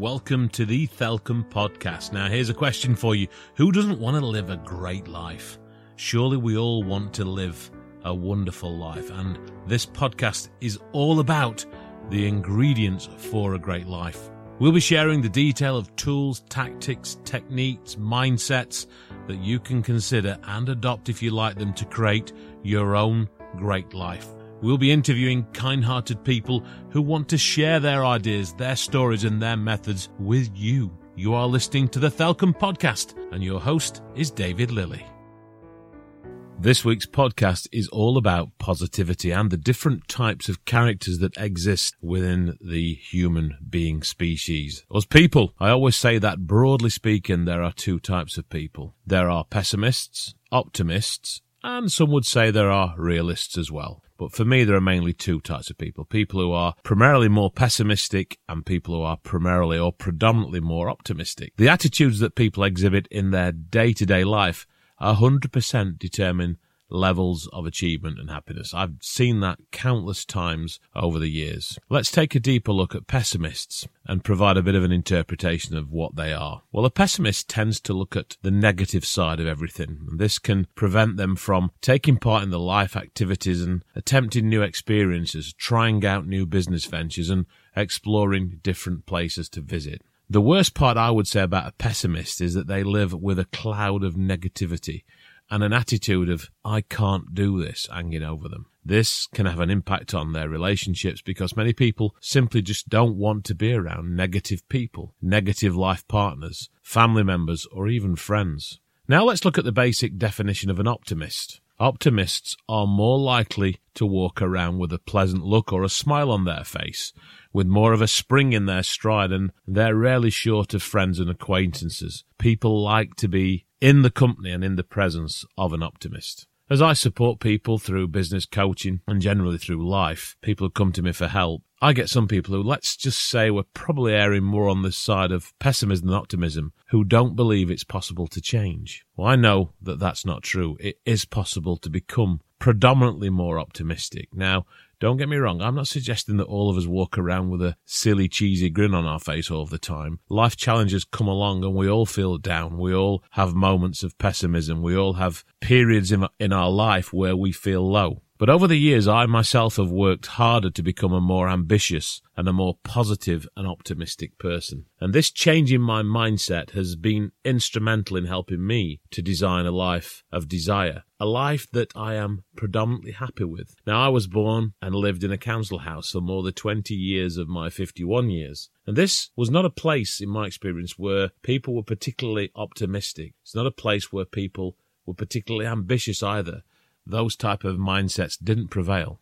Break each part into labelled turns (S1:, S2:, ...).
S1: Welcome to the Thelcom podcast. Now, here's a question for you Who doesn't want to live a great life? Surely we all want to live a wonderful life, and this podcast is all about the ingredients for a great life. We'll be sharing the detail of tools, tactics, techniques, mindsets that you can consider and adopt if you like them to create your own great life. We'll be interviewing kind hearted people who want to share their ideas, their stories, and their methods with you. You are listening to the Thelcom Podcast, and your host is David Lilly. This week's podcast is all about positivity and the different types of characters that exist within the human being species. As people, I always say that broadly speaking, there are two types of people. There are pessimists, optimists, and some would say there are realists as well. But for me, there are mainly two types of people. People who are primarily more pessimistic and people who are primarily or predominantly more optimistic. The attitudes that people exhibit in their day to day life 100% determine levels of achievement and happiness. I've seen that countless times over the years. Let's take a deeper look at pessimists and provide a bit of an interpretation of what they are. Well, a pessimist tends to look at the negative side of everything, and this can prevent them from taking part in the life activities and attempting new experiences, trying out new business ventures, and exploring different places to visit. The worst part I would say about a pessimist is that they live with a cloud of negativity and an attitude of, I can't do this hanging over them. This can have an impact on their relationships because many people simply just don't want to be around negative people, negative life partners, family members, or even friends. Now let's look at the basic definition of an optimist. Optimists are more likely to walk around with a pleasant look or a smile on their face, with more of a spring in their stride, and they're rarely short of friends and acquaintances. People like to be in the company and in the presence of an optimist. As I support people through business coaching and generally through life, people who come to me for help, I get some people who, let's just say, were probably erring more on the side of pessimism than optimism, who don't believe it's possible to change. Well, I know that that's not true. It is possible to become predominantly more optimistic. Now, don't get me wrong, I'm not suggesting that all of us walk around with a silly, cheesy grin on our face all the time. Life challenges come along and we all feel down. We all have moments of pessimism. We all have periods in, in our life where we feel low. But over the years, I myself have worked harder to become a more ambitious and a more positive and optimistic person. And this change in my mindset has been instrumental in helping me to design a life of desire, a life that I am predominantly happy with. Now, I was born and lived in a council house for more than 20 years of my 51 years. And this was not a place, in my experience, where people were particularly optimistic. It's not a place where people were particularly ambitious either those type of mindsets didn't prevail.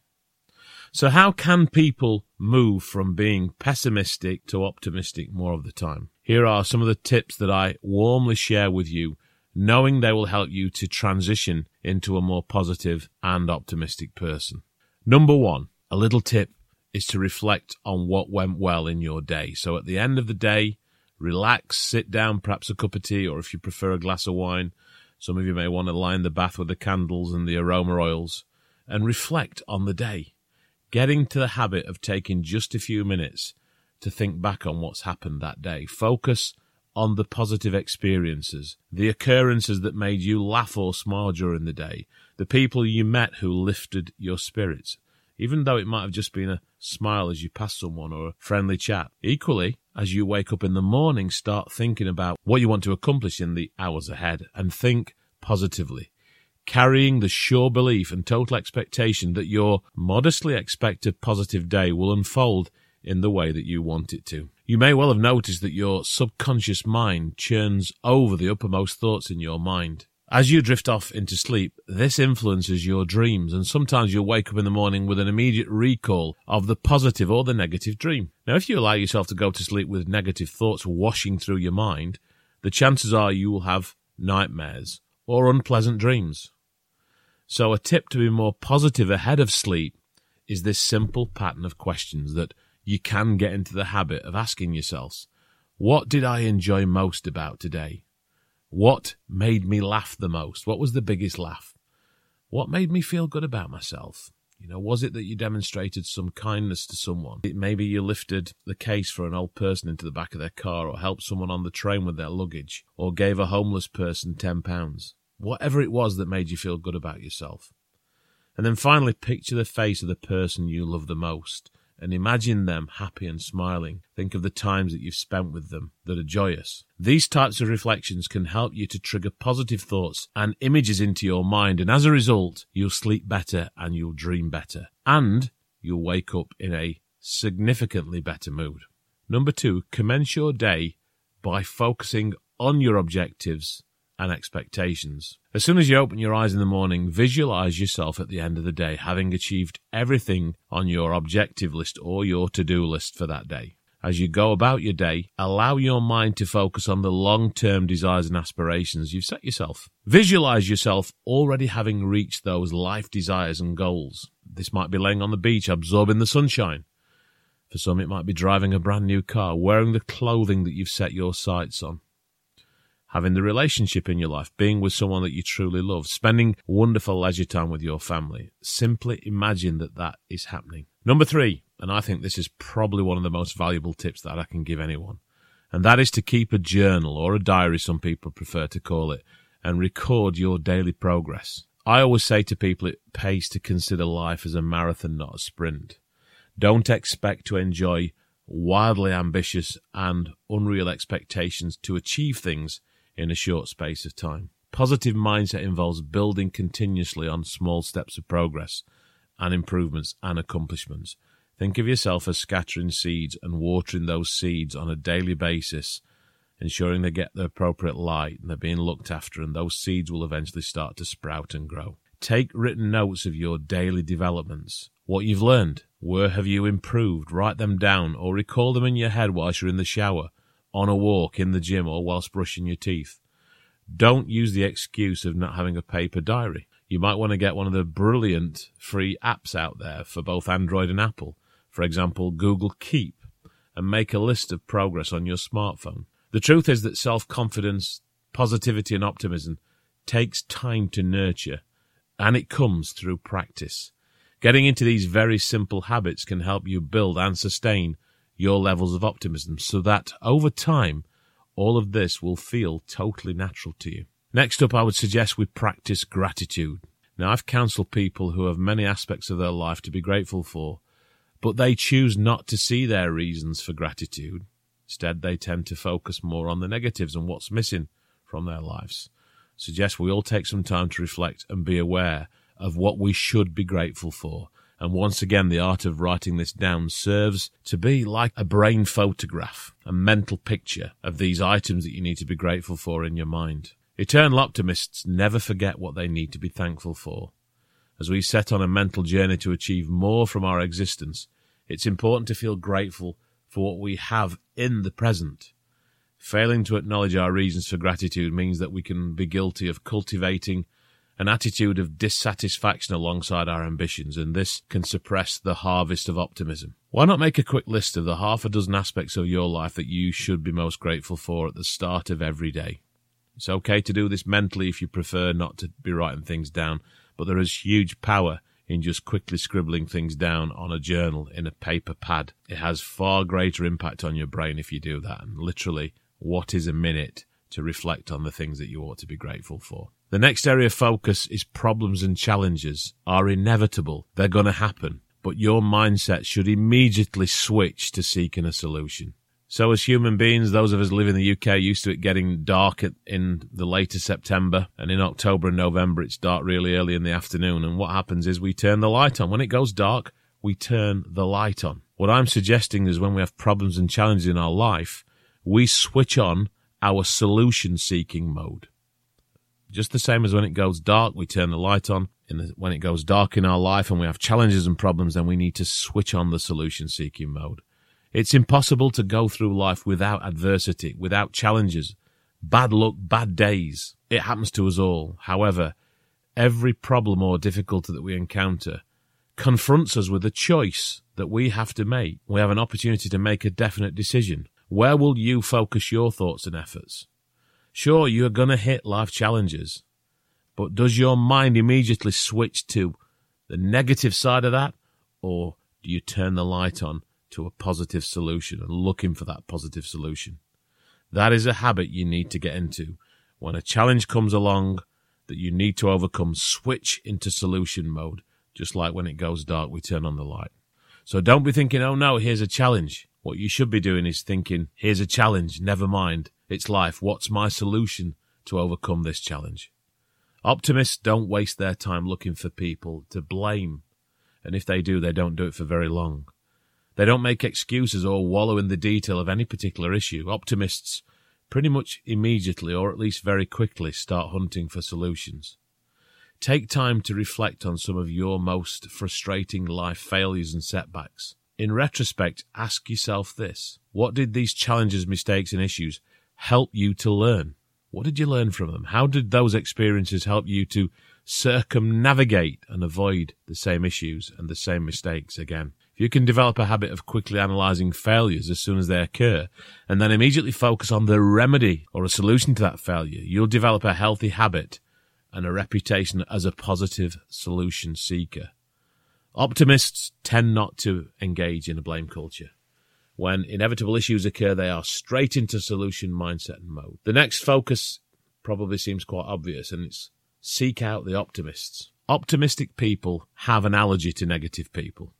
S1: So how can people move from being pessimistic to optimistic more of the time? Here are some of the tips that I warmly share with you, knowing they will help you to transition into a more positive and optimistic person. Number one, a little tip is to reflect on what went well in your day. So at the end of the day, relax, sit down, perhaps a cup of tea, or if you prefer a glass of wine, some of you may want to line the bath with the candles and the aroma oils and reflect on the day. Getting to the habit of taking just a few minutes to think back on what's happened that day. Focus on the positive experiences, the occurrences that made you laugh or smile during the day, the people you met who lifted your spirits, even though it might have just been a smile as you passed someone or a friendly chat. Equally, as you wake up in the morning, start thinking about what you want to accomplish in the hours ahead and think positively, carrying the sure belief and total expectation that your modestly expected positive day will unfold in the way that you want it to. You may well have noticed that your subconscious mind churns over the uppermost thoughts in your mind. As you drift off into sleep, this influences your dreams, and sometimes you'll wake up in the morning with an immediate recall of the positive or the negative dream. Now, if you allow yourself to go to sleep with negative thoughts washing through your mind, the chances are you will have nightmares or unpleasant dreams. So, a tip to be more positive ahead of sleep is this simple pattern of questions that you can get into the habit of asking yourselves What did I enjoy most about today? What made me laugh the most? What was the biggest laugh? What made me feel good about myself? You know, was it that you demonstrated some kindness to someone? Maybe you lifted the case for an old person into the back of their car, or helped someone on the train with their luggage, or gave a homeless person £10. Whatever it was that made you feel good about yourself. And then finally, picture the face of the person you love the most and imagine them happy and smiling. Think of the times that you've spent with them that are joyous. These types of reflections can help you to trigger positive thoughts and images into your mind, and as a result, you'll sleep better and you'll dream better, and you'll wake up in a significantly better mood. Number two, commence your day by focusing on your objectives and expectations. As soon as you open your eyes in the morning, visualize yourself at the end of the day having achieved everything on your objective list or your to do list for that day. As you go about your day, allow your mind to focus on the long term desires and aspirations you've set yourself. Visualize yourself already having reached those life desires and goals. This might be laying on the beach absorbing the sunshine. For some, it might be driving a brand new car, wearing the clothing that you've set your sights on having the relationship in your life, being with someone that you truly love, spending wonderful leisure time with your family. Simply imagine that that is happening. Number three, and I think this is probably one of the most valuable tips that I can give anyone, and that is to keep a journal or a diary, some people prefer to call it, and record your daily progress. I always say to people it pays to consider life as a marathon, not a sprint. Don't expect to enjoy wildly ambitious and unreal expectations to achieve things in a short space of time. Positive mindset involves building continuously on small steps of progress and improvements and accomplishments. Think of yourself as scattering seeds and watering those seeds on a daily basis, ensuring they get the appropriate light and they're being looked after, and those seeds will eventually start to sprout and grow. Take written notes of your daily developments, what you've learned, where have you improved, write them down, or recall them in your head whilst you're in the shower on a walk, in the gym, or whilst brushing your teeth. Don't use the excuse of not having a paper diary. You might want to get one of the brilliant free apps out there for both Android and Apple. For example, Google Keep, and make a list of progress on your smartphone. The truth is that self confidence, positivity, and optimism takes time to nurture, and it comes through practice. Getting into these very simple habits can help you build and sustain your levels of optimism so that over time, all of this will feel totally natural to you. Next up, I would suggest we practice gratitude. Now, I've counseled people who have many aspects of their life to be grateful for, but they choose not to see their reasons for gratitude. Instead, they tend to focus more on the negatives and what's missing from their lives. Suggest we all take some time to reflect and be aware of what we should be grateful for and once again, the art of writing this down serves to be like a brain photograph, a mental picture of these items that you need to be grateful for in your mind. Eternal optimists never forget what they need to be thankful for. As we set on a mental journey to achieve more from our existence, it's important to feel grateful for what we have in the present. Failing to acknowledge our reasons for gratitude means that we can be guilty of cultivating an attitude of dissatisfaction alongside our ambitions, and this can suppress the harvest of optimism. Why not make a quick list of the half a dozen aspects of your life that you should be most grateful for at the start of every day? It's okay to do this mentally if you prefer not to be writing things down, but there is huge power in just quickly scribbling things down on a journal in a paper pad. It has far greater impact on your brain if you do that. And literally, what is a minute to reflect on the things that you ought to be grateful for? The next area of focus is problems and challenges are inevitable. They're going to happen, but your mindset should immediately switch to seeking a solution. So as human beings, those of us living in the UK used to it getting dark in the later September and in October and November it's dark really early in the afternoon. And what happens is we turn the light on. When it goes dark, we turn the light on. What I'm suggesting is when we have problems and challenges in our life, we switch on our solution seeking mode. Just the same as when it goes dark, we turn the light on. The, when it goes dark in our life and we have challenges and problems, then we need to switch on the solution seeking mode. It's impossible to go through life without adversity, without challenges, bad luck, bad days. It happens to us all. However, every problem or difficulty that we encounter confronts us with a choice that we have to make. We have an opportunity to make a definite decision. Where will you focus your thoughts and efforts? Sure, you're going to hit life challenges, but does your mind immediately switch to the negative side of that, or do you turn the light on to a positive solution and looking for that positive solution? That is a habit you need to get into. When a challenge comes along that you need to overcome, switch into solution mode. Just like when it goes dark, we turn on the light. So don't be thinking, oh no, here's a challenge. What you should be doing is thinking, here's a challenge, never mind. It's life. What's my solution to overcome this challenge? Optimists don't waste their time looking for people to blame. And if they do, they don't do it for very long. They don't make excuses or wallow in the detail of any particular issue. Optimists pretty much immediately, or at least very quickly, start hunting for solutions. Take time to reflect on some of your most frustrating life failures and setbacks. In retrospect, ask yourself this What did these challenges, mistakes, and issues help you to learn? What did you learn from them? How did those experiences help you to circumnavigate and avoid the same issues and the same mistakes again? If you can develop a habit of quickly analysing failures as soon as they occur, and then immediately focus on the remedy or a solution to that failure, you'll develop a healthy habit and a reputation as a positive solution seeker. Optimists tend not to engage in a blame culture. When inevitable issues occur, they are straight into solution mindset and mode. The next focus probably seems quite obvious, and it's seek out the optimists. Optimistic people have an allergy to negative people.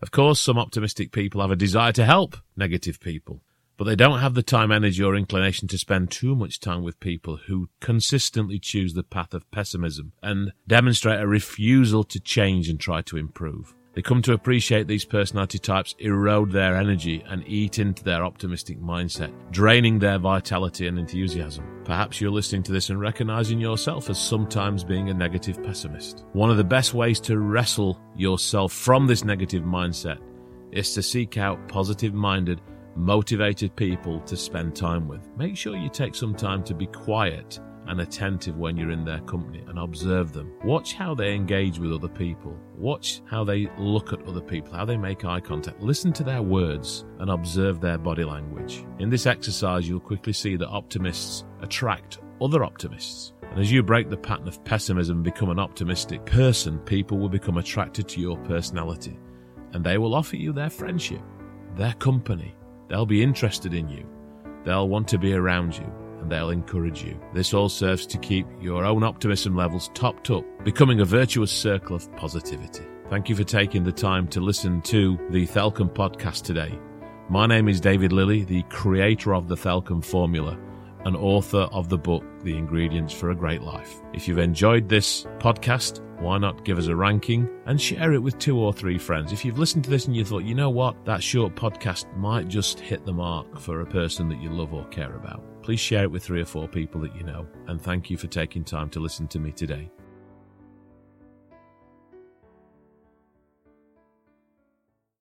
S1: Of course, some optimistic people have a desire to help negative people, but they don't have the time, energy, or inclination to spend too much time with people who consistently choose the path of pessimism and demonstrate a refusal to change and try to improve. They come to appreciate these personality types erode their energy and eat into their optimistic mindset, draining their vitality and enthusiasm. Perhaps you're listening to this and recognizing yourself as sometimes being a negative pessimist. One of the best ways to wrestle yourself from this negative mindset is to seek out positive minded, motivated people to spend time with. Make sure you take some time to be quiet and attentive when you're in their company and observe them. Watch how they engage with other people. Watch how they look at other people, how they make eye contact. Listen to their words and observe their body language. In this exercise, you'll quickly see that optimists attract other optimists. And as you break the pattern of pessimism and become an optimistic person, people will become attracted to your personality and they will offer you their friendship, their company. They'll be interested in you. They'll want to be around you and they'll encourage you. This all serves to keep your own optimism levels topped up, becoming a virtuous circle of positivity. Thank you for taking the time to listen to the Thelcom podcast today. My name is David Lilly, the creator of the Thelcom Formula and author of the book, The Ingredients for a Great Life. If you've enjoyed this podcast, why not give us a ranking and share it with two or three friends? If you've listened to this and you thought, you know what, that short podcast might just hit the mark for a person that you love or care about, please share it with three or four people that you know. And thank you for taking time to listen to me today.